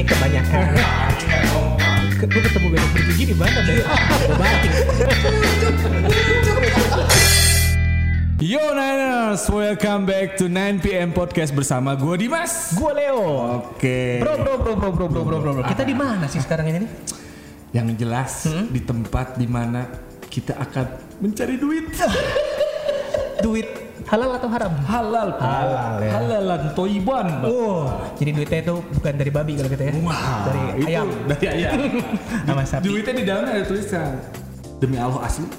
ini kebanyakan gue ketemu banyak bergigi di mana deh iya. gue Yo Niners, welcome back to 9pm podcast bersama gue Dimas Gue Leo Oke okay. Bro bro bro bro bro bro bro bro, bro. Kita di mana sih sekarang ini? Yang jelas hmm? di tempat di mana kita akan mencari duit Duit halal atau haram? Halal, Pak. Halal, ya. Halalan toiban. Oh, jadi duitnya itu bukan dari babi kalau gitu ya? Wah, dari itu ayam Dari ayam. sama sapi. Duitnya di dalamnya ada tulisan demi Allah asli.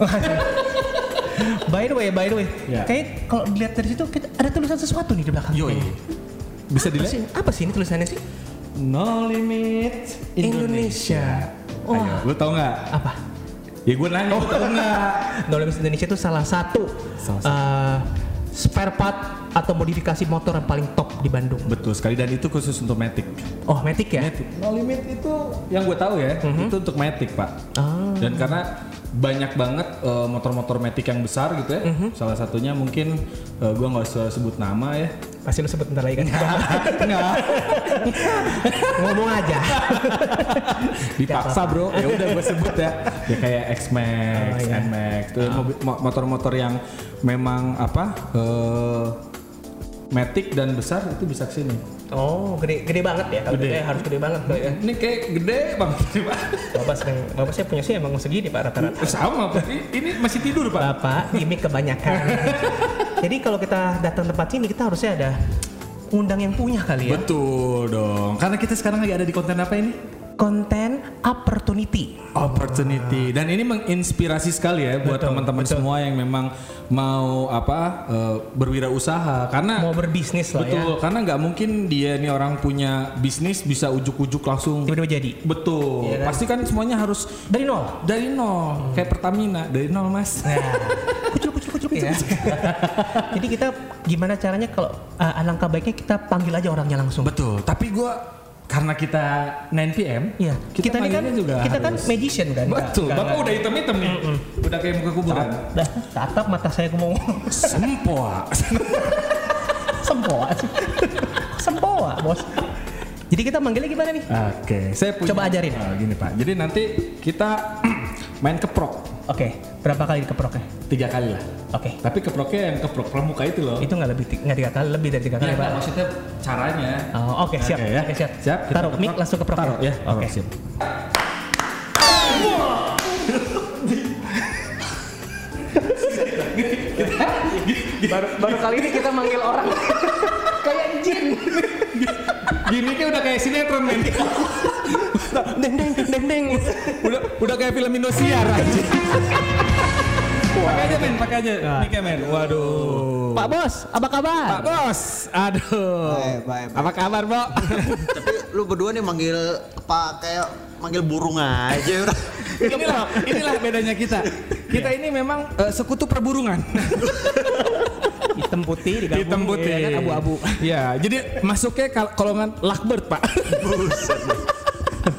By the way, by the way, Ya. kayak kalau dilihat dari situ kita ada tulisan sesuatu nih di belakang. Yoi. Bisa Apa dilihat? sih? Apa sih ini tulisannya sih? No limit Indonesia. Wah. Ayo, lu tau nggak? Apa? Ya gue nanya, lu tau nggak? No Limits Indonesia itu salah satu, Salah satu. eh, spare part atau modifikasi motor yang paling top di Bandung. Betul sekali dan itu khusus untuk Matic. Oh, Matic ya? Matic. No limit itu yang gue tahu ya, itu untuk Matic pak. Ah. Dan karena banyak banget eh, motor-motor Matic yang besar gitu ya. Salah satunya mungkin eh, gue nggak usah sebut nama ya. Pasti lu sebut bentar lagi kan? Enggak. Ngomong aja. Dipaksa bro. Ya udah gue sebut ya. Ya kayak X Max, Oh, iya. N Max, tuh mobil- mo- motor-motor yang memang apa? eh Matic dan besar itu bisa ke sini. Oh, gede gede banget ya. Kalau Gede. gede harus gede banget ya. Ini kayak gede banget nih pak. Bapak sering, Bapak saya punya sih emang segini Pak rata-rata. Sama pak. Ini- Ini masih tidur pak. Bapak gimmick kebanyakan. Jadi kalau kita datang tempat sini kita harusnya ada undang yang punya kali ya. Betul dong. Karena kita sekarang lagi ada di konten apa ini? Konten opportunity. Opportunity. Dan ini menginspirasi sekali ya buat teman-teman semua yang memang mau apa eh, berwirausaha. Karena Mau berbisnis lah ya. betul. Karena nggak mungkin dia nih orang punya bisnis bisa ujuk-ujuk langsung. Tiba-tiba jadi. Betul. Iya kan? Pasti kan semuanya harus Dari nol. dari nol. Kayak Pertamina dari nol mas. Nah, kucuk kucuk kucuk ya. Jadi kita gimana caranya kalau uh, alangkah baiknya kita panggil aja orangnya langsung. Betul. Tapi gua karena kita 9 PM, Iya. kita, ini kan juga kita kan harus- magician kan. Betul. Nggak- Bapak udah hitam-hitam nih. Udah kayak muka kuburan. Dah, tatap mata saya mau Sempoa. sempoa. sempoa, Bos. Jadi kita manggilnya gimana nih? Oke, saya punya. Coba ajarin. Ah, gini Pak. Jadi nanti kita main keprok Oke, berapa kali dikeproknya? tiga kali lah. Oke. Tapi keproknya yang keprok pramuka itu loh. Itu nggak lebih nggak tiga kali, lebih dari tiga kali, Ya, Pak. maksudnya caranya. Oh, oke, siap. Oke, ya. Oke, siap. Siap. kita Taruh mic langsung keprok. Taruh ya. Oke. siap. baru, baru kali ini kita manggil orang kayak jin. Gini kayak udah kayak sinetron men. Deng deng deng deng. udah udah kayak film Indosiar aja. pakai aja men, pakai aja. Nah. Mic men. Waduh. Pak Bos, apa kabar? Pak Bos. Aduh. Baik, baik, baik. Apa kabar, Bo? Tapi lu berdua nih manggil apa kayak manggil burung aja udah. inilah inilah bedanya kita. Kita ini memang eh, sekutu perburungan. Hitam putih digabung. Hitam putih. ya kan, abu-abu. Ya, jadi masuknya kal- kolongan Lakbert, Pak.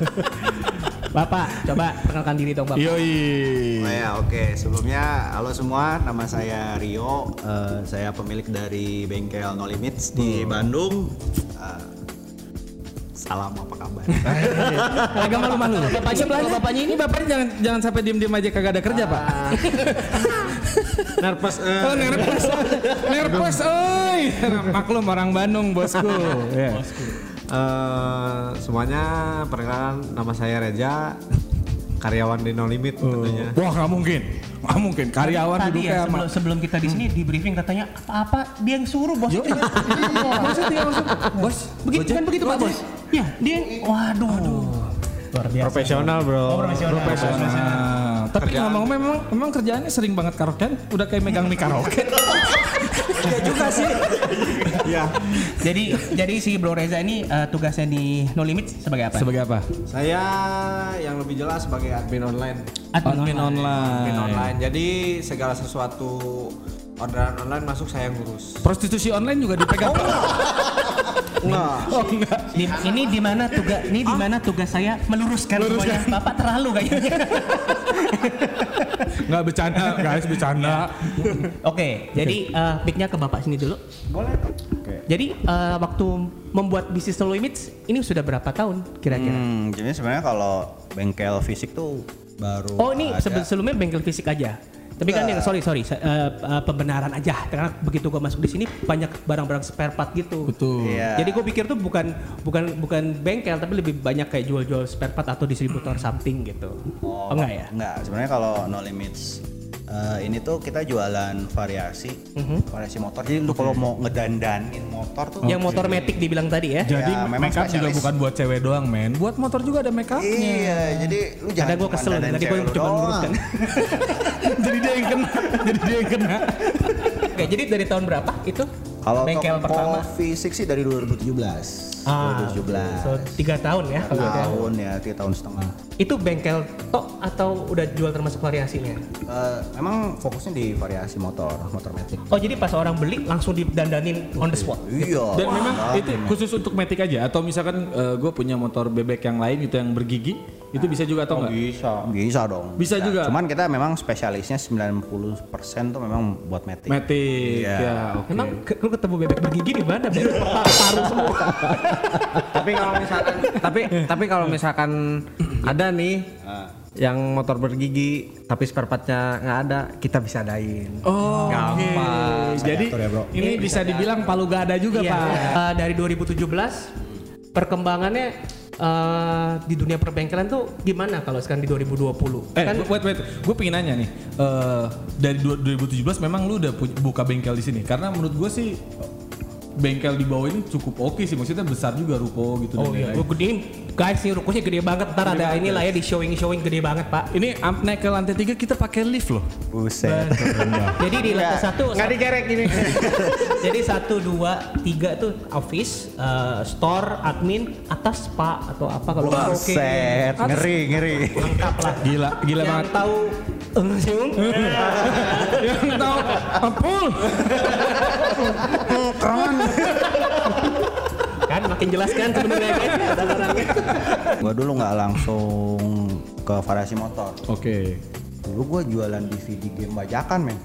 Bapak, coba perkenalkan diri dong, Bapak. Yoi. Oh ya, oke. Sebelumnya halo semua, nama saya Rio. Eh, saya pemilik dari bengkel No Limits di Bandung. Eh, salam apa kabar? Agak malu-malu. Bapaknya- kalau bapaknya ini- bapaknya jangan jangan sampai diem-diem aja kagak ada kerja, Pak. Nervous. Oh, nervous. nervous, oi. Maklum orang Bandung, bosku. Ya. Eh, semuanya perkenalkan nama saya Reja karyawan di No Limit tentunya Wah, nggak mungkin. Nggak mungkin. Karyawan Tadi duduknya ya sama sebelum, sebelum kita di sini di briefing katanya apa-apa dia yang suruh bos. Yo, iya. Tinggal masuk. Bos, Begitu kan begitu Pak. Bos? Ya, dia waduh. Luar biasa. profesional bro Oh, profesional. Nah, tapi ngomong memang memang kerjaannya sering banget karaokean, udah kayak megang mic karaoke. Iya juga sih. ya Jadi jadi si Bro Reza ini eh, tugasnya di No Limit sebagai apa? Sebagai apa? saya yang lebih jelas sebagai admin online Admin online. admin online jadi segala sesuatu orderan online masuk saya yang ngurus Prostitusi online juga dipegang. enggak Oh enggak. Di- ini di mana tugas ini di mana tugas saya meluruskan, semuanya. Bapak terlalu kayaknya. Enggak bercanda, guys, bercanda. Oke, jadi eh, mic-nya ke Bapak sini dulu. boleh Jadi Jadi eh, waktu membuat bisnis No Limits ini sudah berapa tahun kira-kira? Hmm, jadi sebenarnya kalau bengkel fisik tuh baru Oh ini sebelumnya bengkel fisik aja. Tapi kan yang sorry sorry eh, eh, pembenaran aja karena begitu gua masuk di sini banyak barang-barang spare part gitu. Betul. Iya. Jadi gue pikir tuh bukan bukan bukan bengkel tapi lebih banyak kayak jual-jual spare part atau distributor something gitu. Oh, enggak ya? Enggak, sebenarnya kalau No Limits eh, ini tuh kita jualan variasi, Mhm. variasi motor. Jadi lu kalau mau ngedandanin motor tuh Yang motor matic dibilang tadi ya. Jadi Ya, memang make up juga bukan buat cewek doang, men. Buat motor juga ada make upnya. Iya, jadi lu jangan Karena gue kesel tadi gue doang. luruskan. jadi dia yang kena. jadi dia yang kena. Oke, jadi dari tahun berapa itu? Kalau bengkel pertama. fisik sih dari 2017. Ah, 2017. So tiga tahun ya gitu ya. tahun ya, tiga tahun setengah. Itu bengkel tok atau udah jual termasuk variasinya? Eh, memang fokusnya di variasi motor, motor metik. Oh jadi pas orang beli langsung didandanin on the spot. Iya. Dan memang itu khusus untuk metik aja atau misalkan gue punya motor bebek yang lain gitu yang bergigi itu bisa juga atau enggak? bisa. Bisa dong. Bisa juga? Cuman kita memang spesialisnya 90% tuh memang buat metik. Metik Iya. ya. oke. Emang ke- lu ketemu bebek bergigi di mana? Bebek paru semua. Tapi kalau misalkan tapi tapi kalau misalkan ada nih yang motor bergigi tapi spare partnya nggak ada kita bisa adain Oh, Gampang. oke. Jadi ya, bro. ini bisa dibilang palu gak ada juga, Iya. Pak. Eh, dari 2017 perkembangannya eh, di dunia perbengkelan tuh gimana kalau sekarang di 2020? Eh, kan wait, wait. Gue pengen nanya nih. eh dari du- 2017 memang lu udah buka bengkel di sini. Karena menurut gue sih bengkel di bawah ini cukup oke sih. Maksudnya besar juga ruko gitu. Oh dan iya, gedein. Guys, ini rukonya gede banget. Ntar ada inilah ya di showing-showing gede banget, Pak. Ini am- naik ke lantai tiga kita pakai lift loh. Buset. Jadi di lantai satu, nggak dikerek ini jadi satu dua tiga tuh office, eh, store, admin, atas spa atau apa kalau. Buset. Ngeri, ngeri. Lengkap lah. Gila, gila Yang banget. tahu. Yang tahu Apul. kan makin jelas kan sebenarnya kan. Gua dulu nggak langsung ke variasi motor. Oke. Dulu gua jualan DVD game bajakan, men.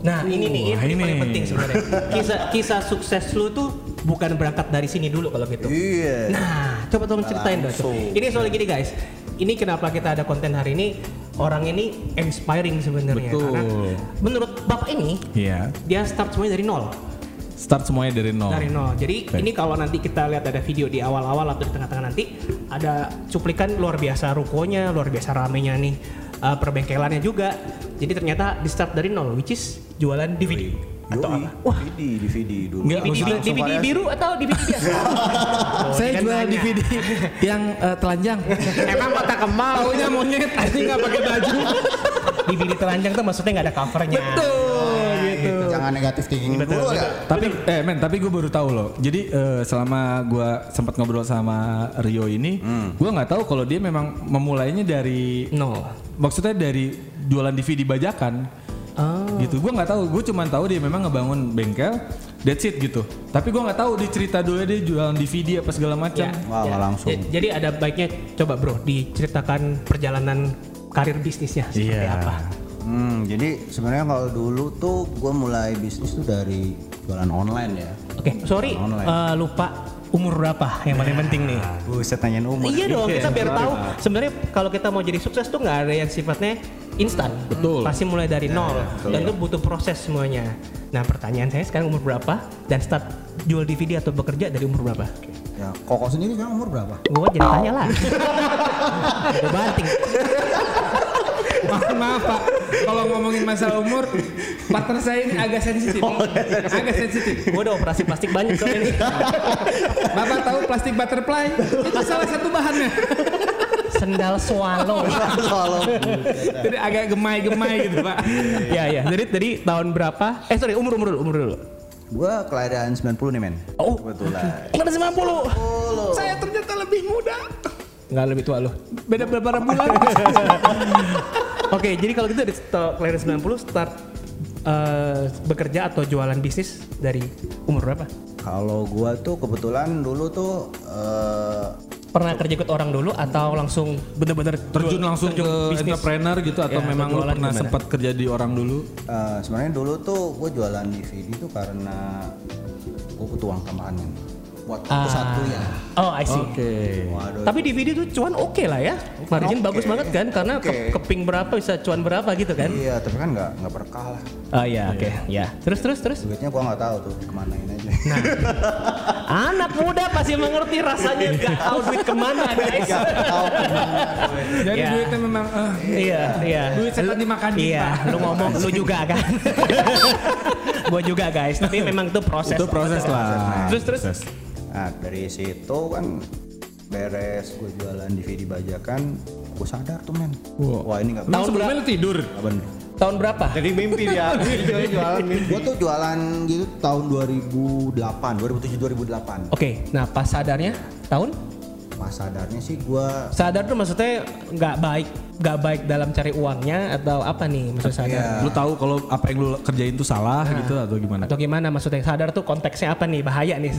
Nah ini nih ini, ini. paling penting sebenarnya. Kisah kisah sukses lu tuh bukan berangkat dari sini dulu kalau gitu. Iya. Nah, coba tolong ceritain dong. Ini soalnya gini guys. Ini kenapa kita ada konten hari ini? Orang ini inspiring sebenarnya Betul. karena menurut bapak ini Iya. dia start semuanya dari nol. Start semuanya dari nol. Dari nol. Jadi Oke. ini kalau nanti kita lihat ada video di awal-awal atau di tengah-tengah nanti ada cuplikan luar biasa rukonya, luar biasa ramenya nih uh, perbengkelannya juga. Jadi ternyata di start dari nol, which is jualan DVD. Atau Yoi, apa? Wah, DVD, DVD dulu. Nggak, DVD, DVD biru atau DVD biasa? Oh, Saya jual nanya. DVD yang eh, telanjang. emang kota kemal Taunya monyet, anjing nggak pakai baju. DVD telanjang tuh maksudnya nggak ada covernya. Betul. Jangan negatif thinking Betul, dulu ya. Tapi eh men, tapi gue baru tahu loh. Jadi eh, selama gue sempat ngobrol sama Rio ini, gue nggak tahu kalau dia memang memulainya dari Nol. maksudnya dari jualan DVD bajakan. Oh. Gitu. Gue nggak tahu. Gue cuma tahu dia memang ngebangun bengkel. That's it gitu. Tapi gue nggak tahu dia cerita dulu dia jualan DVD apa segala macam. Ya, Wah, ya. langsung. Ja- Jadi ada baiknya coba bro diceritakan perjalanan karir bisnisnya seperti Iya. apa. Hmm, jadi sebenarnya kalau dulu tuh gue mulai bisnis tuh dari jualan online ya. Oke, sorry Online. eh, lupa umur berapa yang paling penting nih. Buset tanyain umur. Iya dong, kita biar tahu. Sebenarnya kalau kita mau jadi sukses tuh nggak ada yang sifatnya instan. Betul. Pasti mulai dari nol dan itu butuh proses semuanya. Nah pertanyaan saya sekarang umur berapa dan start jual DVD atau bekerja dari umur berapa? Ya, Koko sendiri sekarang umur berapa? Gue jadi tanya lah. Gue banting. Maaf, maaf pak, kalau ngomongin masalah umur, partner saya ini agak sensitif, agak sensitif. Gue udah operasi plastik banyak soalnya. Bapak tahu plastik butterfly? Itu salah satu bahannya. Sendal swallow. Jadi agak gemai-gemai gitu pak. ya ya. Jadi dari tahun berapa? Eh sorry umur umur dulu umur dulu. gue kelahiran 90 nih men. Oh. Kebetulan. Enggak ada 90. Saya ternyata lebih muda. Enggak lebih tua lu. Beda beberapa bulan. Oke, jadi kalau gitu dari kelahiran 90 start eh, bekerja atau jualan bisnis dari umur berapa? Kalau gue tuh kebetulan dulu tuh eh, pernah kerja ikut orang dulu atau langsung bener-bener Terjun langsung terjun ke bisnis? entrepreneur gitu atau Ya, memang lu pernah sempat kerja di orang dulu? Eh, sebenarnya dulu tuh gue jualan DVD tuh karena gue butuh uang tambahan buat Ah. aku satu ya. Oh, I see. Oke. Waduh. Tapi DVD tuh cuan oke lah ya. Margin Oke. bagus banget kan karena ke- Oke. keping berapa bisa cuan berapa gitu kan. Iya, tapi kan nggak nggak berkah lah. Oh iya, oke. Ya. Terus terus terus. Duitnya gue nggak tahu tuh kemanain aja. Nah. Anak muda pasti mengerti rasanya gak tahu duit ke mana guys. Jadi Ya. duitnya memang eh, iya, iya. Duit setan dimakan Iya, lu ngomong lu juga kan. Gua juga guys, tapi memang itu proses. itu proses lah. Terus terus. Proses. Nah dari situ kan beres gue jualan DVD bajakan, gue sadar tuh men. Wow. Wah ini nggak Tahun lu tidur? Bener. Tahun berapa? Jadi mimpi dia. jualan mimpi. Gue tuh jualan gitu tahun 2008, 2007 2008. Oke, nah pas sadarnya tahun? Pas sadarnya sih gue Sadar tuh maksudnya nggak baik, nggak baik dalam cari uangnya atau apa nih maksud sadar? Iya. Lu tahu kalau apa yang lu kerjain tuh salah gitu atau gimana? Atau gimana maksudnya sadar tuh konteksnya apa nih bahaya nih?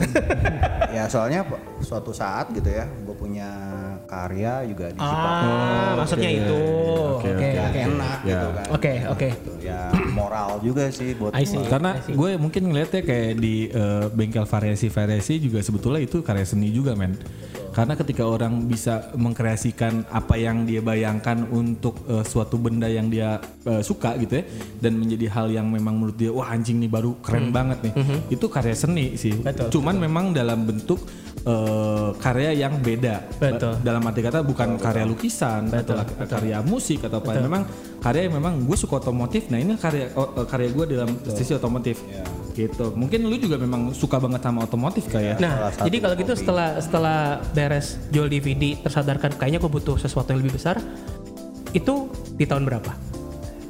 ya soalnya suatu saat gitu ya, gue punya karya juga di ah, maksudnya itu. Oke, Oke, oke. oke. enak Ya. gitu kan. Oke, oke. Gitu. Ya moral juga sih buat I see. gua. Karena gue mungkin ngeliatnya kayak di eh, bengkel variasi-variasi juga sebetulnya itu karya seni juga men. Karena ketika orang bisa mengkreasikan apa yang dia bayangkan untuk eh, suatu benda yang dia eh, suka gitu ya, dan menjadi hal yang memang menurut dia wah anjing nih baru keren banget nih, itu karya seni sih. Betul. Cuman memang dalam bentuk eh, karya yang beda. Betul. Ba- Dalam arti kata bukan karya lukisan atau la- karya musik atau apa. Memang karya yang memang gue suka otomotif. Nah ini karya o- karya gue dalam sisi otomotif. Gitu. Mungkin lu juga memang suka banget sama otomotif kayak. Nah, Salah satu jadi kalau gitu setelah setelah beres jual DVD tersadarkan kayaknya gue butuh sesuatu yang lebih besar. Itu di tahun berapa?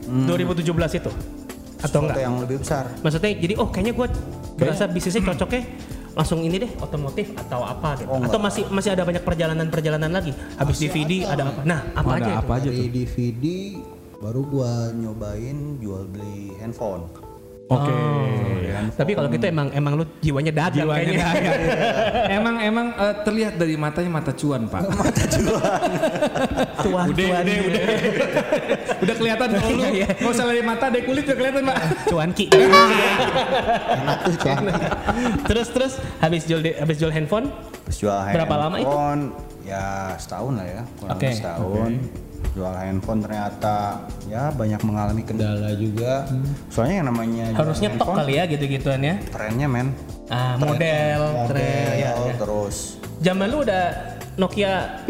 2017 itu? Atau Sesuatu enggak? yang lebih besar. Maksudnya jadi oh kayaknya gue berasa bisnisnya cocoknya langsung ini deh otomotif atau apa gitu. Oh, atau masih masih ada banyak perjalanan-perjalanan lagi. Habis DVD ada apa? Nah, apa ada aja itu? apa aja Dari tuh? DVD baru gua nyobain jual beli handphone. Oke. Tapi kalau gitu emang emang lu jiwanya dagang Jiwanya kayaknya. dagang. emang emang eh, terlihat dari matanya mata cuan pak. tuan, udah, tuan, udah, udah. udah kelihatan kalau lu Iya. nggak usah dari mata, dari kulit udah kelihatan pak. Cuan ki. Enak tuh cuan. terus terus habis jual habis jual handphone Terus jual Berapa lama itu? handphone, Ya setahun lah ya, kurang Oke. lebih setahun. Jual handphone ternyata ya banyak mengalami kendala juga. Soalnya yang namanya harusnya tok handphone, kali ya gitu-gituan ya. Trennya men. Ah, model, Model, tren, ya, ya. terus Zaman lu udah Nokia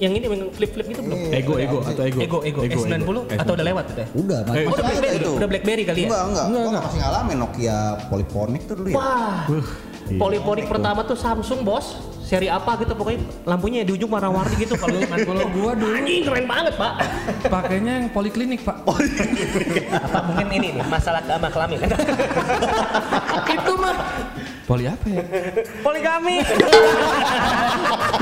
yang ini yang flip-flip gitu belum? Iya. Ego, ego atau ego? Ego, ego, S90 atau udah lewat ya? udah Eh, masih Oh, udah Blackberry, itu. udah Blackberry kali ya? Enggak, enggak. Gua masih ngalamin Nokia Polyphonic tuh dulu ya. Wah, poliponik pertama tuh Samsung bos, seri apa gitu pokoknya lampunya di ujung warna-warni gitu kalau Kalau gua dulu Anjing keren banget pak. pakainya yang poliklinik pak. apa mungkin ini nih masalah sama kelamin? Itu mah poli apa ya? Poligami.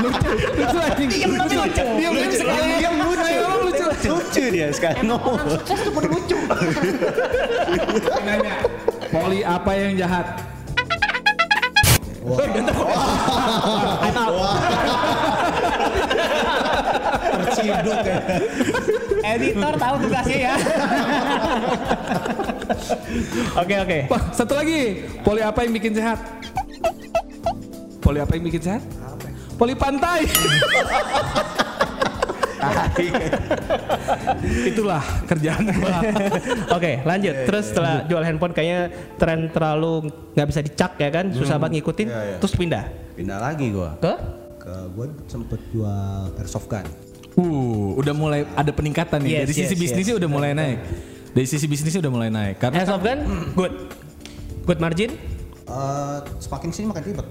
Lucu anjing. Diam tapi lucu. Diam diam sekali. Diam lucu. Lucu. Lucu dia sekarang ngomong. Sukses tuh lucu. Nanya. Poli apa yang jahat? I'm out. Terciduk ya. Editor tahu tugasnya ya. Oke oke. Wah, satu lagi. Poli apa yang bikin sehat? Poli apa yang bikin sehat? Poli pantai. Itulah kerjaan gua. Oke lanjut. Terus setelah jual handphone kayaknya tren terlalu nggak bisa dicak ya kan, susah banget ngikutin. Iya, iya. Terus pindah Pindah lagi gua. ke Ke gua sempet jual airsoft gun. Uh, udah mulai ada peningkatan nih. Yes, Dari sisi yes, bisnisnya yes. udah mulai naik. Dari sisi bisnisnya udah mulai naik. Karena airsoft gun, good, good margin. Eh, semakin sini makin ribet.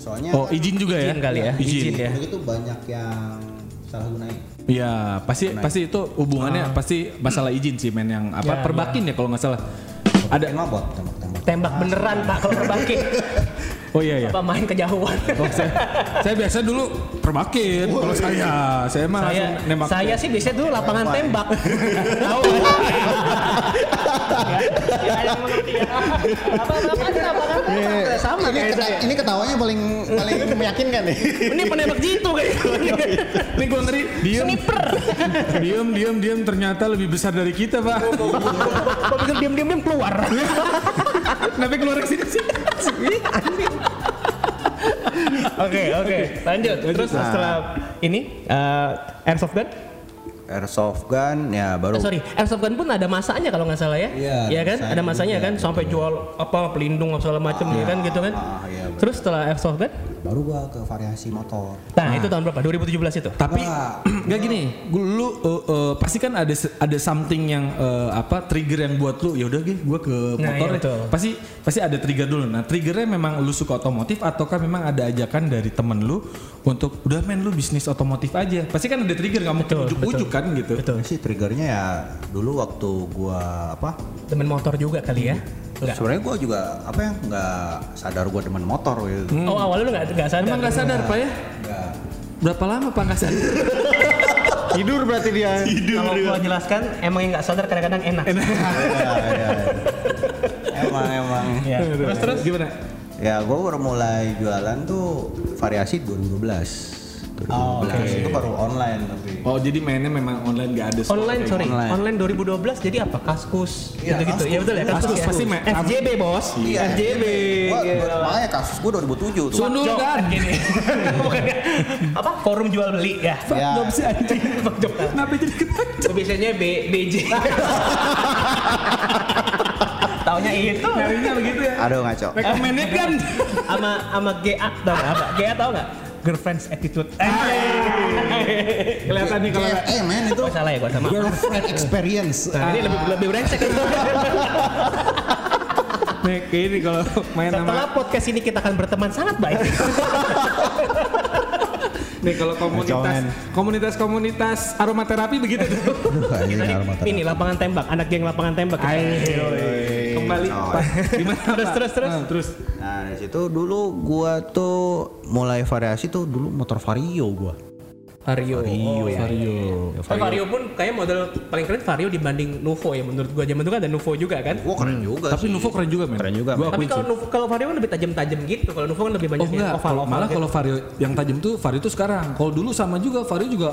Soalnya oh kan izin juga ya? Izin kali ya, izin ya. udah gitu banyak yang salah gunain. Iya, pasti pasti itu hubungannya pasti masalah izin sih men yang apa Ya, perbakin ya kalau nggak salah. Ada mabot tembak-tembak. Tembak beneran pak kalau berbangkit. Oh iya iya. Apa main kejauhan. Oh, saya, saya biasa dulu perbakin. Kalau saya, saya mah saya langsung nembak. saya sih biasanya dulu lapangan tembak. Tahu kan? Ya, ya, ya. Apa lapangan tembak. Sama ini, kayak keta- saya. ini ketawanya paling paling meyakinkan nih. Ini penembak jitu kayak Nih gue ngeri. Diem. diem, diem, diem. Ternyata lebih besar dari kita, Pak. Kok bisa diam-diam diam keluar. Kenapa keluar ke sini sih? Oke, oke. Lanjut. Terus setelah ini eh, airsoft gun? Airsoft gun ya baru. Eh, sorry, airsoft gun pun ada masanya kalau nggak salah ya. Iya, kan? masanya Ada masanya juga, kan sampai jual apa pelindung apa segala macam ya kan gitu kan. ah, iya, betul. Terus setelah airsoft gun? Baru gua ke variasi motor. Nah, itu tahun berapa? 2017 itu. Tapi Wah. Nggak gini, lu uh, uh, pasti kan ada ada something yang uh, apa trigger yang buat lu ya udah gih gua ke Nah, motor iya, deh. betul. Pasti pasti ada trigger dulu. Nah, triggernya memang lu suka otomotif ataukah memang ada ajakan dari temen lu untuk udah main lu bisnis otomotif aja. Pasti kan ada trigger nggak mungkin ujuk-ujuk kan gitu. Betul. Sih triggernya ya dulu waktu gua apa? Demen motor juga kali ya. Enggak. Sebenarnya gua juga apa ya nggak sadar gua demen motor gitu. Oh, awalnya lu nggak nggak sadar. Emang nggak sadar pak ya? Nggak. Berapa lama sadar? Tidur berarti dia. Kalau gua jelaskan emang yang nggak sadar kadang-kadang enak. Iya, iya, iya. Emang emang. Ya. Terus terus Gimana? Ya gua baru mulai jualan tuh variasi 2012. 2012 Oh, oke. itu baru online tapi. Oh jadi mainnya memang online nggak ada online sorry online. online 2012 jadi apa kaskus Iya, gitu gitu ya Kaskus. betul ya kaskus, Kaskus, ya? pasti FJB bos Iya, FJB Gua, gitu. gua- makanya kasus gua 2007 tuh. Kan? gini Bukannya apa forum jual beli ya Ya. Nggak bisa anjing. Kenapa jadi ketawa? biasanya B BJ Taunya itu Nyarinya begitu ya. Aduh ngaco. Recommended kan? sama sama GA tau nggak apa GA tau nggak girlfriend's attitude. Kelihatan nih kalau GFE men itu oh salah ya gua sama girlfriend experience. nah, ini lebih lebih brengsek nih kayak ini kalau main setelah sama podcast ini kita akan berteman sangat baik. Nih kalau komunitas Kecoen. komunitas komunitas aromaterapi begitu tuh. Ini aromaterapi. ini lapangan tembak anak geng lapangan tembak Kembali Oh, Pak. Gimana Terus, terus, terus. Ah, terus. Nah dari situ dulu gua tuh mulai variasi tuh dulu motor vario gua. Vario. Oh, ya. Vario. Oh, Vario pun kayak model paling keren Vario dibanding Nuvo ya menurut gua. Zaman itu kan ada Nuvo juga kan. Wah keren juga Tapi sih. Nuvo keren juga men. Keren juga, Gua. Tapi kalau. Nuvo kalau Vario kan lebih tajam-tajam gitu. Kalau Nuvo kan lebih banyak Oh yang enggak, oval kalau oval. malah gitu. kalau Vario yang tajam tuh Vario tuh sekarang. Kalau dulu sama juga Vario juga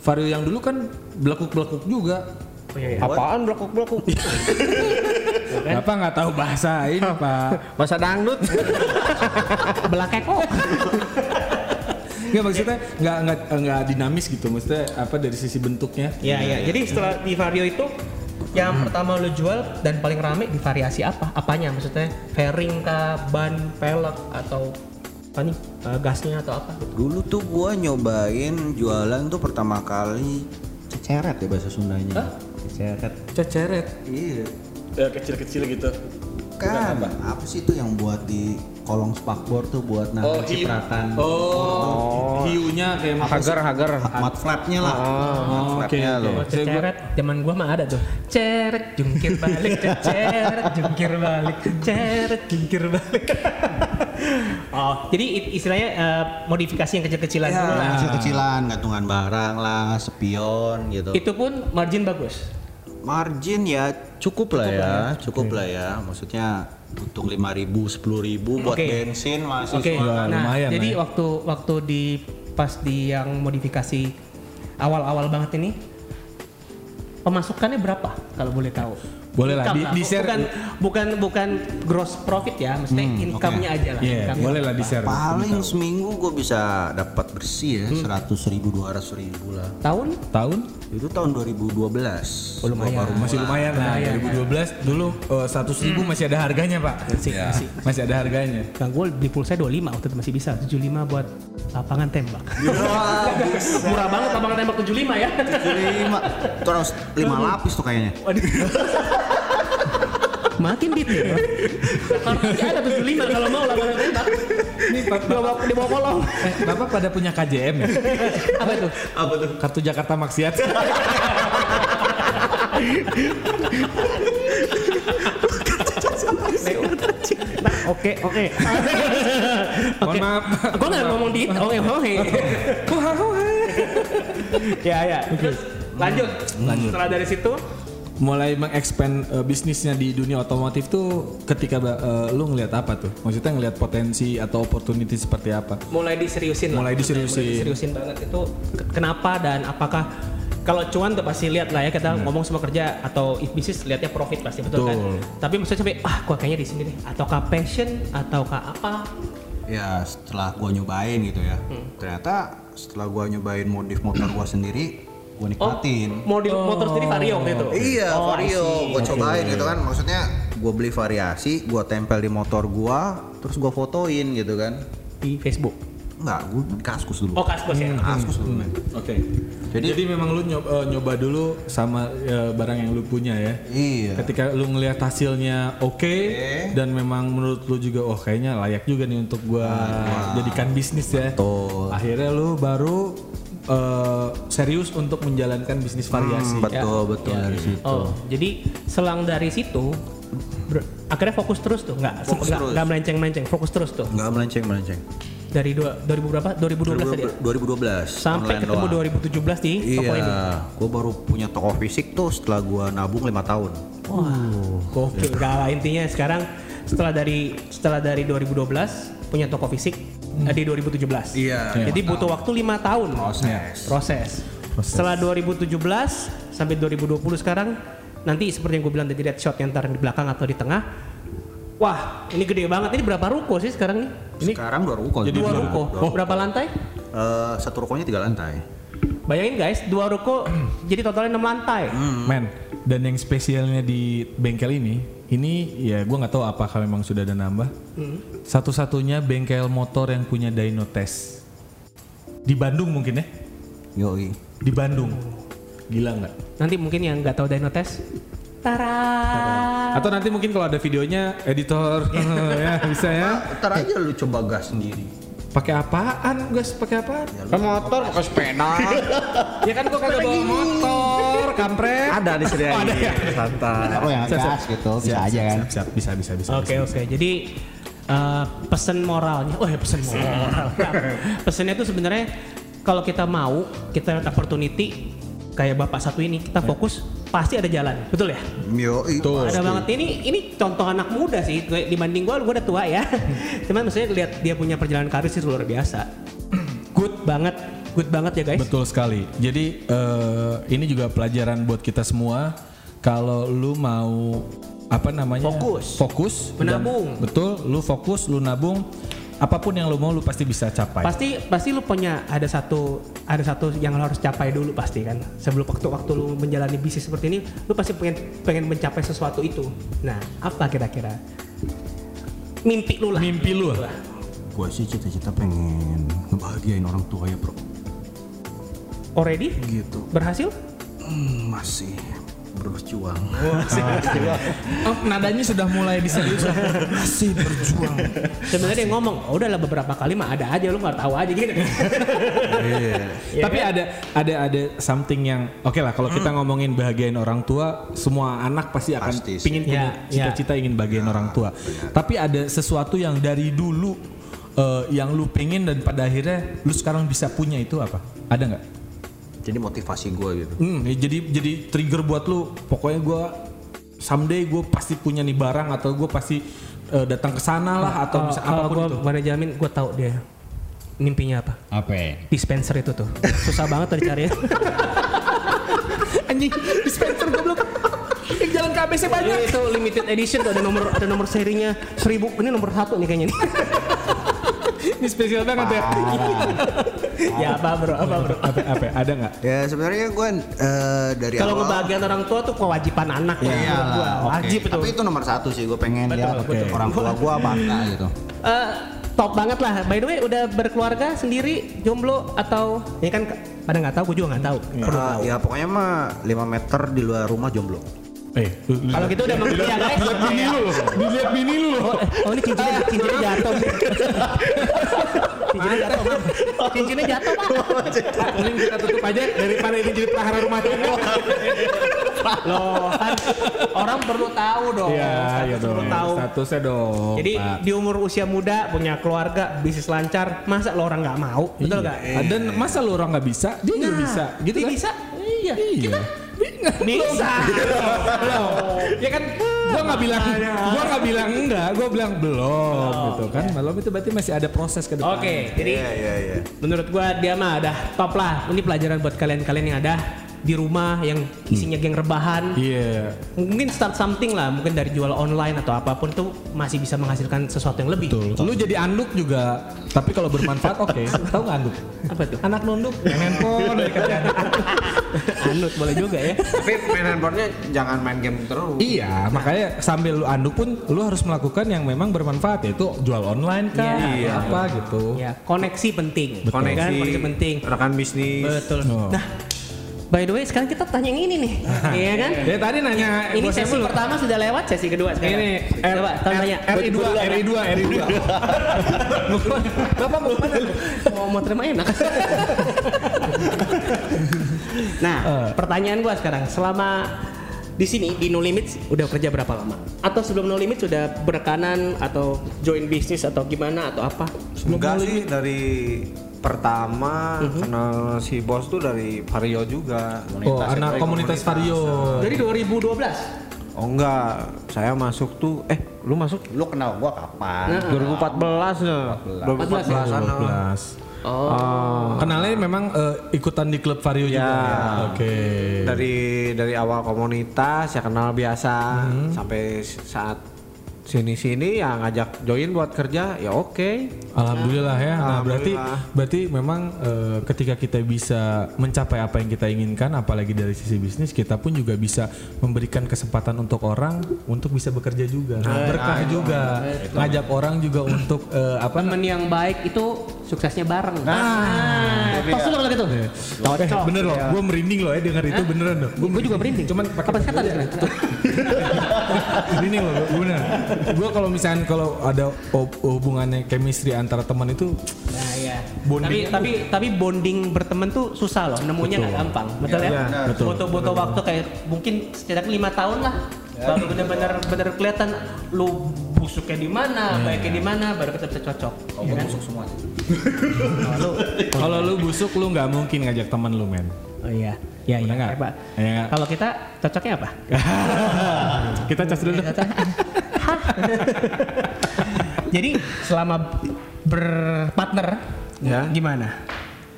Vario yang dulu kan belakuk-belakuk juga. Oh, iya, iya. Apaan blokuk-blokuk? Kenapa nggak tahu bahasa ini Pak? Masa dangdut? belakeko. Nggak maksudnya nggak nggak nggak dinamis gitu. Maksudnya apa dari sisi bentuknya? Ya ya. Jadi setelah di Vario itu yang pertama lu jual dan paling rame di variasi apa? Apanya maksudnya? Fairing kah, ban, pelek atau apa nih? eh, gasnya atau apa? Dulu tuh gua nyobain jualan tuh pertama kali ceceret ya bahasa Sundanya. Ceceret. Ceceret. Iya. Kecil-kecil gitu. Kan apa sih itu yang buat di kolong spakbor tuh buat nahan hiu. cipratan. Oh, hiunya kayak Hagar, hagar. Mat flapnya lah. Mat Oh, oke, flapnya oke. loh. Oh, ceret, zaman gua mah ada tuh. Ceret, jungkir balik, ceret, jungkir balik, ceret, jungkir balik. oh, jadi istilahnya eh, modifikasi yang kecil-kecilan Ya, dulu lah. kecil-kecilan, gantungan barang lah, spion gitu. Itu pun margin bagus. Margin ya cukup lah ya, cukup lah ya. Maksudnya untuk 5000 10000 buat Oke. bensin masih Oke. Wah, Nah, lumayan jadi ya. waktu waktu di pas di yang modifikasi awal-awal banget ini pemasukannya berapa kalau boleh tahu? Boleh lah, Income di- di share. Bukan bukan bukan gross profit ya, maksudnya income-nya aja lah. Iya, income-nya boleh lah di share. paling seminggu gue bisa dapat bersih ya seratus ribu dua ribu lah Tahun? Tahun? Itu tahun 2012 Oh, lumayan. Baru masih lumayan lah. 2012 dulu eh, 100 ribu masih ada harganya pak. Masih, masih. Masih ada harganya. Kang gue di pulsa 25 waktu itu masih bisa 75 buat lapangan tembak. Murah banget lapangan tembak 75 ya. lima terus lima lapis tuh kayaknya Makin detail. Jakarta aja ada 75 kalau mau lapangan tembak. Ini Pak, Di bawah, di bawah kolong. eh, Bapak pada punya KJM ya? Apa itu? apa tuh Kartu Jakarta Maksiat. Nah, oke, oke. Mohon Oke. maaf. Gue nggak ngomong di oke, oke. Ya, ya. Terus lanjut. Setelah dari situ, mulai mengexpand uh, bisnisnya di dunia otomotif tuh ketika uh, lu ngelihat apa tuh? Maksudnya ngelihat potensi atau opportunity seperti apa? mulai diseriusin lah. Mulai diseriusin. Mulai diseriusin banget itu ke- kenapa dan apakah kalau cuan tuh pasti lihat lah ya kita ngomong semua kerja atau bisnis lihatnya profit pasti betul, kan. Betul. Tapi maksudnya sampai ah gua kayaknya di sini deh ataukah passion ataukah apa? Ya setelah gua nyobain gitu ya. Ternyata setelah gua nyobain modif motor gua sendiri, gua nikmatin. Model motor sendiri vario gitu. Iya, Oh, vario. Gua cobain gitu kan. Maksudnya gua beli variasi, gua tempel di motor gua, terus gua fotoin gitu kan. di Facebook. Enggak, gua di kaskus dulu. Oh kaskus ya. Kaskus dulu, men. Oke. Jadi, Jadi- memang lu nyoba, uh, nyoba dulu sama uh, barang yang lu punya ya. Iya. Ketika lu ngelihat hasilnya oke dan memang menurut lu juga oh kayaknya layak juga nih untuk gua jadikan bisnis ya. Betul. Akhirnya lu baru uh, serius untuk menjalankan bisnis variasi. Hmm, betul, betul dari situ. Oh, jadi selang dari situ ber- akhirnya fokus terus tuh, nggak nggak nggak melenceng-melenceng, fokus terus tuh. Enggak melenceng, melenceng. Dari dua, 2000 berapa? 2012 tadi ya? 2012. Sampai ketemu doang. 2017 di toko ini. Iya, gua baru punya toko fisik tuh setelah gua nabung lima tahun. Wah, gokil. Nggak lah, intinya sekarang setelah dari setelah dari 2012 punya toko fisik di 2017. Iya, Jadi butuh waktu lima tahun. Proses. Proses. Setelah 2017 sampai 2020 sekarang nanti seperti yang gue bilang tadi red shot yang ntar di belakang atau di tengah. Wah, ini gede banget. Ini berapa ruko sih sekarang nih? Ini sekarang dua ruko. Dua Dua ruko. Berapa lantai? Eh, satu rukonya tiga lantai. Bayangin guys, dua ruko jadi totalnya 6 lantai. Men, dan yang spesialnya di bengkel ini, ini ya gua nggak tahu apakah memang sudah ada nambah. Satu-satunya bengkel motor yang punya dyno test di Bandung mungkin ya? Yoi. Di Bandung, gila nggak? Nanti mungkin yang nggak tahu Dino Test. Tara. Atau nanti mungkin kalau ada videonya, editor ya bisa ya. Ntar aja lu coba gas sendiri. Pakai apaan, guys? Pakai apaan? Kan motor pakai sepeda. Ya kan gua kagak bawa motor, kampret. ada di sini. ada ya. Santai. Apa yang gas gitu, bisa aja kan. Siap, siap, bisa, bisa, bisa. Oke oke. Jadi eh, pesan moralnya, oh ya pesan moral. Pesannya itu sebenarnya kalau kita mau, kita lihat opportunity kayak bapak satu ini, kita fokus pasti ada jalan, betul ya? Yoi. ada banget ini ini contoh anak muda sih Gue- dibanding gue gue udah tua ya cuman maksudnya lihat dia punya perjalanan karir sih luar biasa good banget good banget ya guys Betul sekali. Jadi eh, ini juga pelajaran buat kita semua. Kalau lu mau apa namanya? Fokus. Fokus. dan- Menabung. betul. Lu fokus, lu nabung. Apa pun yang lu mau, lu pasti bisa capai. pasti pasti lu punya ada satu ada satu yang lo harus capai dulu pasti kan sebelum waktu waktu lu menjalani bisnis seperti ini lu pasti pengen pengen mencapai sesuatu itu nah apa kira-kira mimpi lu lah Mimpi lu. Gua sih cita-cita pengen ngebahagiain orang tua ya bro. already Gitu. berhasil Hmm, masih berjuang. Oh, nadanya sudah mulai diseriusan. Masih berjuang. sebenarnya dia ngomong oh udahlah beberapa kali mah ada aja lu nggak tahu aja gitu Iya Tapi kan? ada ada ada something yang oke lah kalau kita ngomongin bahagiain orang tua, semua anak pasti akan Pasti sih. pingin Ya, punya ya. cita-cita ingin bahagiain orang tua. Tapi ada sesuatu yang dari dulu eh, yang lu pingin dan pada akhirnya lu sekarang bisa punya itu apa? Ada nggak? Jadi motivasi gue gitu. Hmm, ya jadi jadi trigger buat lu. Pokoknya gua someday gue pasti punya nih barang atau gue pasti eh, datang ke sana lah atau bisa kalau apa pun gue itu. mana jamin gue tahu dia mimpinya apa Apa? dispenser itu tuh susah banget tuh dicari ya. Anjing, dispenser goblok. Yang jalan ke ABC banyak. Ini itu limited edition tuh ada nomor ada nomor serinya seribu ini nomor satu nih kayaknya nih. Ini spesial banget ya. Ya apa bro apa bro. apa, apa ada nggak? Ya sebenarnya gue eh, dari Kalau awal. ngebahagiain orang tua tuh kewajiban anak ya. Gua oke. wajib itu. Tapi itu nomor satu sih. Gue pengen lihat betul. orang tua gue bangga gitu. Eh, top banget lah. By the way udah berkeluarga sendiri jomblo atau ini kan pada nggak tahu gue juga nggak tahu. Perlu Ah, tahu. ya pokoknya mah 5 meter di luar rumah jomblo. Eh, Kalau gitu udah mengerti ya guys. bini lu, dilihat bini lu. Oh, oh ini cincinnya, cincinnya jatuh. cincinnya jatuh, Bang. Cincinnya jatuh, Pak. Mending kita tutup aja daripada ini jadi prahara rumah tangga. Loh, kan orang perlu tahu dong. Iya, iya perlu dong. tahu. Statusnya dong. Jadi Pak. di umur usia muda punya keluarga, bisnis lancar, masa lo orang nggak mau? Betul nggak? Iya. Dan masa lu orang nggak bisa, dia juga bisa. Gitu dia kan? bisa. Iya. Iya. Bisa. ya kan gua nggak bilang gua nggak bilang enggak gua bilang belum gitu kan. Belum itu berarti masih ada proses ke depan. Oke, jadi Iya iya iya. menurut gua dia mah ada top lah. Ini pelajaran buat kalian-kalian yang ada di rumah yang isinya geng rebahan. iya Mungkin start something lah, mungkin dari jual online atau apa pun tuh masih bisa menghasilkan sesuatu yang lebih. Betul. Lu jadi anduk juga, tapi kalau bermanfaat oke. Tahu nggak anduk? Apa tuh? Anak nunduk, yang handphone dari kerjaan. Anut boleh juga ya. Tapi main handphonenya jangan main game terus. iya, makanya sambil lu anduk pun lu harus melakukan yang memang bermanfaat yaitu jual online kan, Iya. apa gitu. Ya, koneksi penting. Koneksi, Kan? Koneksi penting. rekan bisnis. Betul. Oh. Nah, by the way sekarang kita tanya yang ini nih. Iya kan? Dia tadi nanya Ini sesi mulu. pertama sudah lewat, sesi kedua sekarang. Ini coba tanya tanya. RI2, RI2, RI2. Bapak mau ke mana? Mau mau terima enak. nah, pertanyaan gua sekarang, selama di sini di No Limits udah kerja berapa lama? Atau sebelum No Limits sudah berekanan atau join bisnis atau gimana atau apa? Enggak sih dari pertama kenal si bos tuh dari Vario juga. Oh, anak komunitas Vario. Dari 2012. Oh enggak, saya masuk tuh eh lu masuk Lu kenal gua kapan? Nah. 2014 ya. 2014 an. 12. Oh. Kenalnya memang eh, ikutan di klub Vario juga. Ya. ya? Oke. Dari dari awal komunitas ya kenal biasa sampai saat sini-sini ya ngajak join buat kerja ya oke. Alhamdulillah ya. Nah, berarti Alhamdulillah. berarti memang eh, ketika kita bisa mencapai apa yang kita inginkan apalagi dari sisi bisnis, kita pun juga bisa memberikan kesempatan untuk orang untuk bisa bekerja juga. Berkah juga. Ngajak orang juga untuk eh, apa Temen yang baik itu suksesnya bareng. Nah, tos dulu kalau gitu. Eh, bener loh, gue merinding loh ya dengar itu beneran loh. Gue juga merinding. Cuman pakai Kapan setan sekarang? merinding loh, bener. Gue kalau misalnya kalau ada hub- hubungannya chemistry antara teman itu Nah, iya. Bonding tapi tapi tapi bonding berteman tuh susah loh, nemunya nggak gampang, betul ya? betul. Butuh-butuh waktu kayak mungkin setidaknya lima tahun lah. Baru benar-benar benar kelihatan lu busuknya di mana, baiknya di mana, baru kita bisa cocok. Oh, ya kan? busuk semua sih. kalau lu busuk lu nggak mungkin ngajak teman lu men. Oh iya, iya iya. Nggak? Pak. Iya nggak? Kalau kita cocoknya apa? Kita cas dulu. Jadi selama berpartner, Ya. gimana?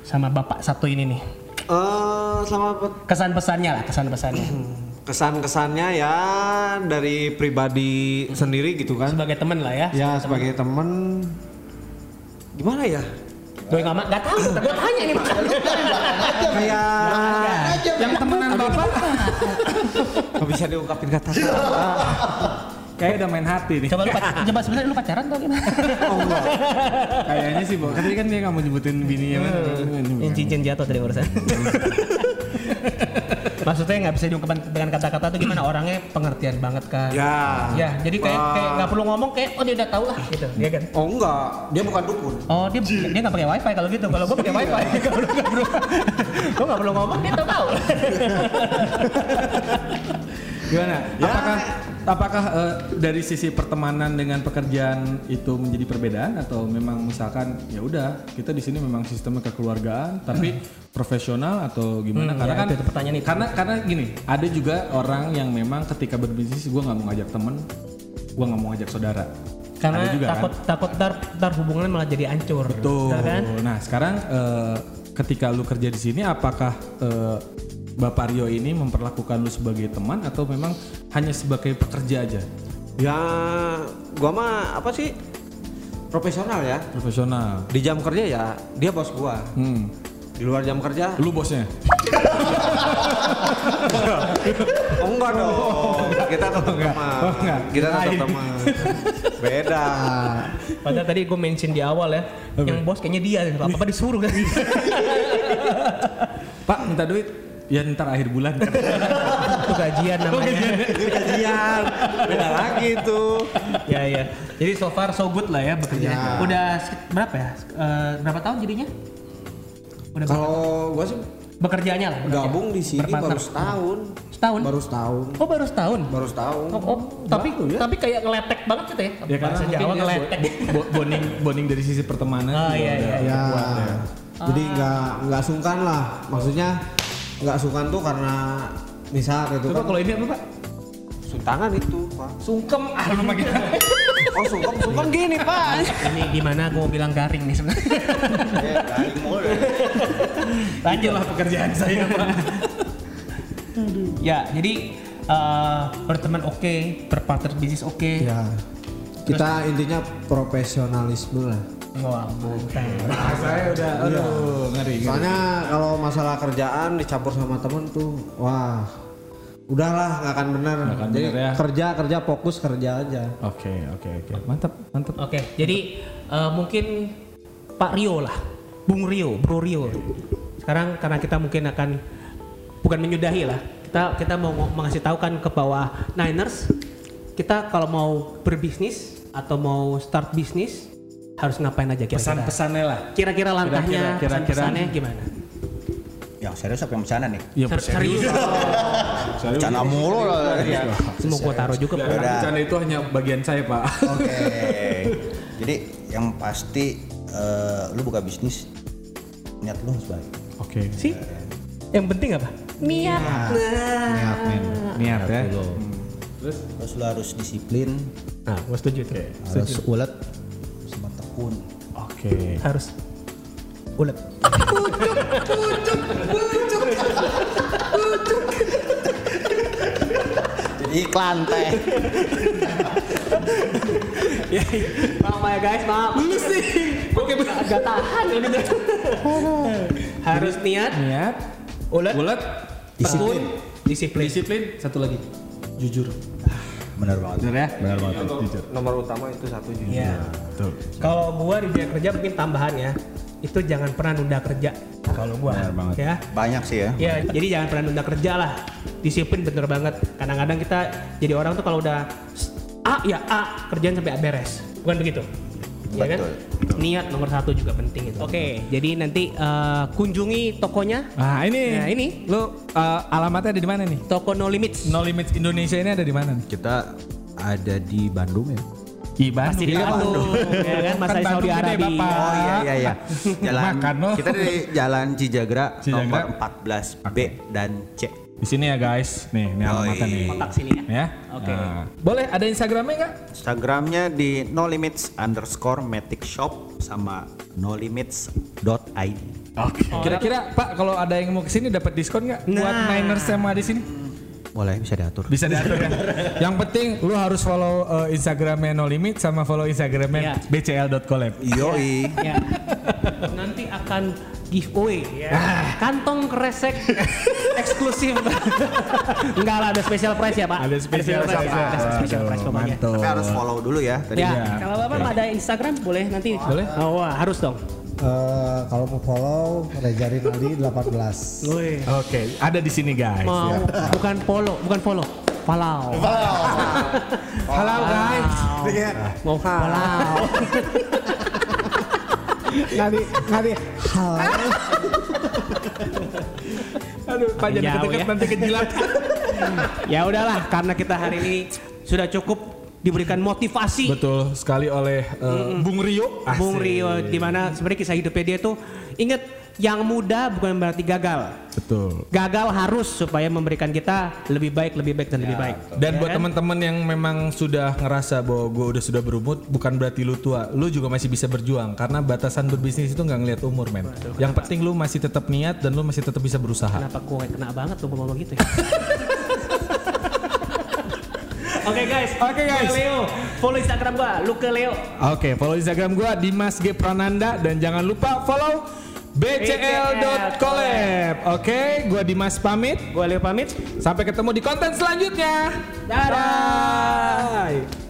Sama bapak satu ini nih. Eh sama Kesan pesannya lah, kesan pesannya. kesan-kesannya ya dari pribadi sendiri gitu kan. Sebagai temen lah ya. Ya sebagai temen gimana ya? Gue nggak ma- nggak tahu, gue tanya nih mas. Kayak Yang temenan bapak nggak bisa diungkapin kata kayak udah main hati nih. Coba lu pac- coba sebenarnya lu pacaran atau gimana? Kayaknya sih, Bo. Kan tadi kan dia nggak mau nyebutin bininya. Yang cincin jatuh tadi urusan. Maksudnya nggak bisa diungkapkan dengan kata-kata tuh gimana orangnya pengertian banget kan? Ya. Ya, jadi kayak Wah. kayak nggak perlu ngomong kayak oh dia udah tahu lah gitu, ya kan? Oh enggak, dia bukan dukun. Oh dia dia nggak pakai wifi kalau gitu, kalau gue pakai wifi, kalau nggak perlu, gue nggak perlu ngomong dia tahu tahu. Gimana? Apakah apakah eh, dari sisi pertemanan dengan pekerjaan itu menjadi perbedaan atau memang misalkan ya udah kita di sini memang sistemnya kekeluargaan tapi profesional atau gimana? Hmm, karena ya, kan itu- pertanyaan itu. karena karena gini ada juga orang yang memang ketika berbisnis gue nggak mau ngajak temen, gue nggak mau ngajak saudara. Karena Ada juga, takut takut ntar ntar hubungannya malah jadi hancur. Betul kan? Nah sekarang eh, ketika lu kerja di sini, apakah eh, Bapak Rio ini memperlakukan lu sebagai teman atau memang hanya sebagai pekerja aja, Ya, gua mah apa sih? Profesional ya. profesional? Di jam kerja ya dia bos gua. Hmm. Di luar jam kerja Lu bosnya? oh enggak dong. Kita tetap teman. Oh, enggak. Kita tetap teman. Beda. Padahal tadi gue mention di awal ya, yang bos kayaknya dia, apa apa disuruh kan? Pak minta duit? Ya ntar akhir bulan. Itu gajian namanya. Itu gajian. Beda lagi tuh. ya ya. Jadi so far so good lah ya bekerja. Udah sekit- berapa ya? Eh, berapa tahun jadinya? Udah berapa? Kalau gua sih bekerjanya lah. bekerja. Gabung di sini Berpartner. baru setahun. Setahun? Baru setahun. Oh baru setahun. Baru setahun. Oh, oh, tapi tapi kayak ngeletek banget gitu ya. Ya karena Bahasa Jawa dia ngeletek. bo- bo- bonding bonding dari sisi pertemanan. Oh, iya, udah iya, Ya. ya. Jadi nggak nggak sungkan lah. Maksudnya nggak sungkan tuh karena misal gitu Coba kan. kalau ini apa pak? Suntangan itu, Pak. Sungkem ah lu. Oh, sungkem sungkem gini, Pak. Ini gimana gue mau bilang garing nih sebenarnya. Ya, garing mulu. Lanjut lah pekerjaan saya pak. ya jadi eh, berteman oke, berpartner bisnis oke. Ya. Kita intinya profesionalisme lah. Wah, bukan. saya udah aduh ngeri. ngeri. Soalnya kalau masalah kerjaan dicampur sama temen tuh, wah, udahlah nggak akan benar. Jadi benar ya. kerja kerja fokus kerja aja. Oke oke oke mantap mantap. Oke, jadi eh, mungkin Pak Rio lah, Bung Rio, Bro Rio. Sekarang karena kita mungkin akan bukan menyudahi lah, kita kita mau mengasih tahu kan ke bawah Niners, kita kalau mau berbisnis atau mau start bisnis harus ngapain aja kira-kira? Pesan-pesannya lah. Kira-kira langkahnya, Kira-kira- kira-kira- pesan-pesannya gimana? Yang serius apa yang bercanda nih? Iya Ser- serius. Bercanda mulu lah. Semua gua taruh juga. Bercanda itu hanya bagian saya pak. Oke. Jadi yang pasti eh, lu buka bisnis niat lu harus baik. Oke. Sih, yang penting apa? Niat. Niat, men. Niat ya. Terus lu harus disiplin, Nah, gua setuju tuh. harus ulet, tekun. Oke. Harus ulet. Jadi iklan teh. Ya, maaf ya guys, maaf. Lu sih. Oke, agak tahan gitu. Harus niat, Niat. ulet, Bulat. tekun, disiplin. Disiplin. Satu lagi. Jujur. Benar banget. Bener ya? Benar banget. Jujur. Nomor utama itu satu jujur. Iya. Tuh. Kalau gua di dunia kerja mungkin tambahan ya. Itu jangan pernah nunda kerja. Kalau gua. Benar banget. Ya. Banyak sih ya. Ya, jadi jangan pernah nunda kerja lah. Disiplin bener banget. Kadang-kadang kita jadi orang tuh kalau udah A ya A, kerjaan sampai beres. Bukan begitu? Ya kan? Betul, Niat nomor satu juga penting itu. Oke, jadi nanti eh, kunjungi tokonya. Nah ini. Nah, ini. Lu uh, alamatnya ada di mana nih? Toko No Limits. No Limits Indonesia ini ada di mana nih? Kita ada di Bandung ya. Di Bandung. Pasti di Bandung. ya kan, Masa Kan Saudi Arabia. Bapak. Oh iya iya iya. Jalan Makan, no. kita di Jalan Cijagra, Cijagra. nomor 14 B dan C. Di sini ya guys. Nih, ini alamatnya nih. Kontak sini ya. Ya. Oke. Nah. Boleh ada Instagramnya nggak? Instagramnya di no limits underscore matic shop sama no limits.id. Oke. Kira-kira Pak kalau ada yang mau ke sini dapat diskon nggak buat Nah. Niners sama di sini? Boleh bisa diatur. Bisa diatur ya. yang penting lu harus follow uh, Instagramnya No Limit sama follow Instagramnya Iya. bcl.collab. Yoi. Ya. Nanti akan giveaway ya. Kantong kresek eksklusif. Enggak lah ada special price ya, Pak. Ada special price. price ya. Ada special Aduh, price pokoknya. Tapi harus follow dulu ya. Tadi Ya, Iya. kalau Bapak ada Instagram boleh nanti. Boleh. Oh, wah, harus dong. Eh, kalau mau follow Reza Rinaldi 18. Woi. Oke, ada di sini guys. Mau bukan follow, bukan follow. Follow. Halo guys. Mau follow. Nadi, nadi. Halo. Aduh, Jauh deket-deket ya. nanti kejilat. ya udahlah, karena kita hari ini sudah cukup diberikan motivasi Betul sekali oleh uh, Bung Rio. Bung Asik. Rio di mana sebenarnya kisah hidupnya dia tuh inget yang muda bukan berarti gagal. Betul. Gagal harus supaya memberikan kita lebih baik, lebih baik dan lebih baik. Dan Ya buat kan? teman-teman yang memang sudah ngerasa bahwa gue udah sudah berumur, bukan berarti lu tua. Lu juga masih bisa berjuang karena batasan berbisnis itu nggak ngelihat umur, men. Yang penting lu masih tetap niat dan lu masih tetap bisa berusaha. Kenapa gue kena banget tuh ngomong gitu ya? Oke guys, Oke, guys. Leo, follow Instagram gua, Luke Leo. Oke, follow Instagram gua Dimas G Prananda dan jangan lupa follow bcl.collab. Oke, gua Dimas pamit. Gue Leo pamit. Sampai ketemu di konten selanjutnya. Dadah.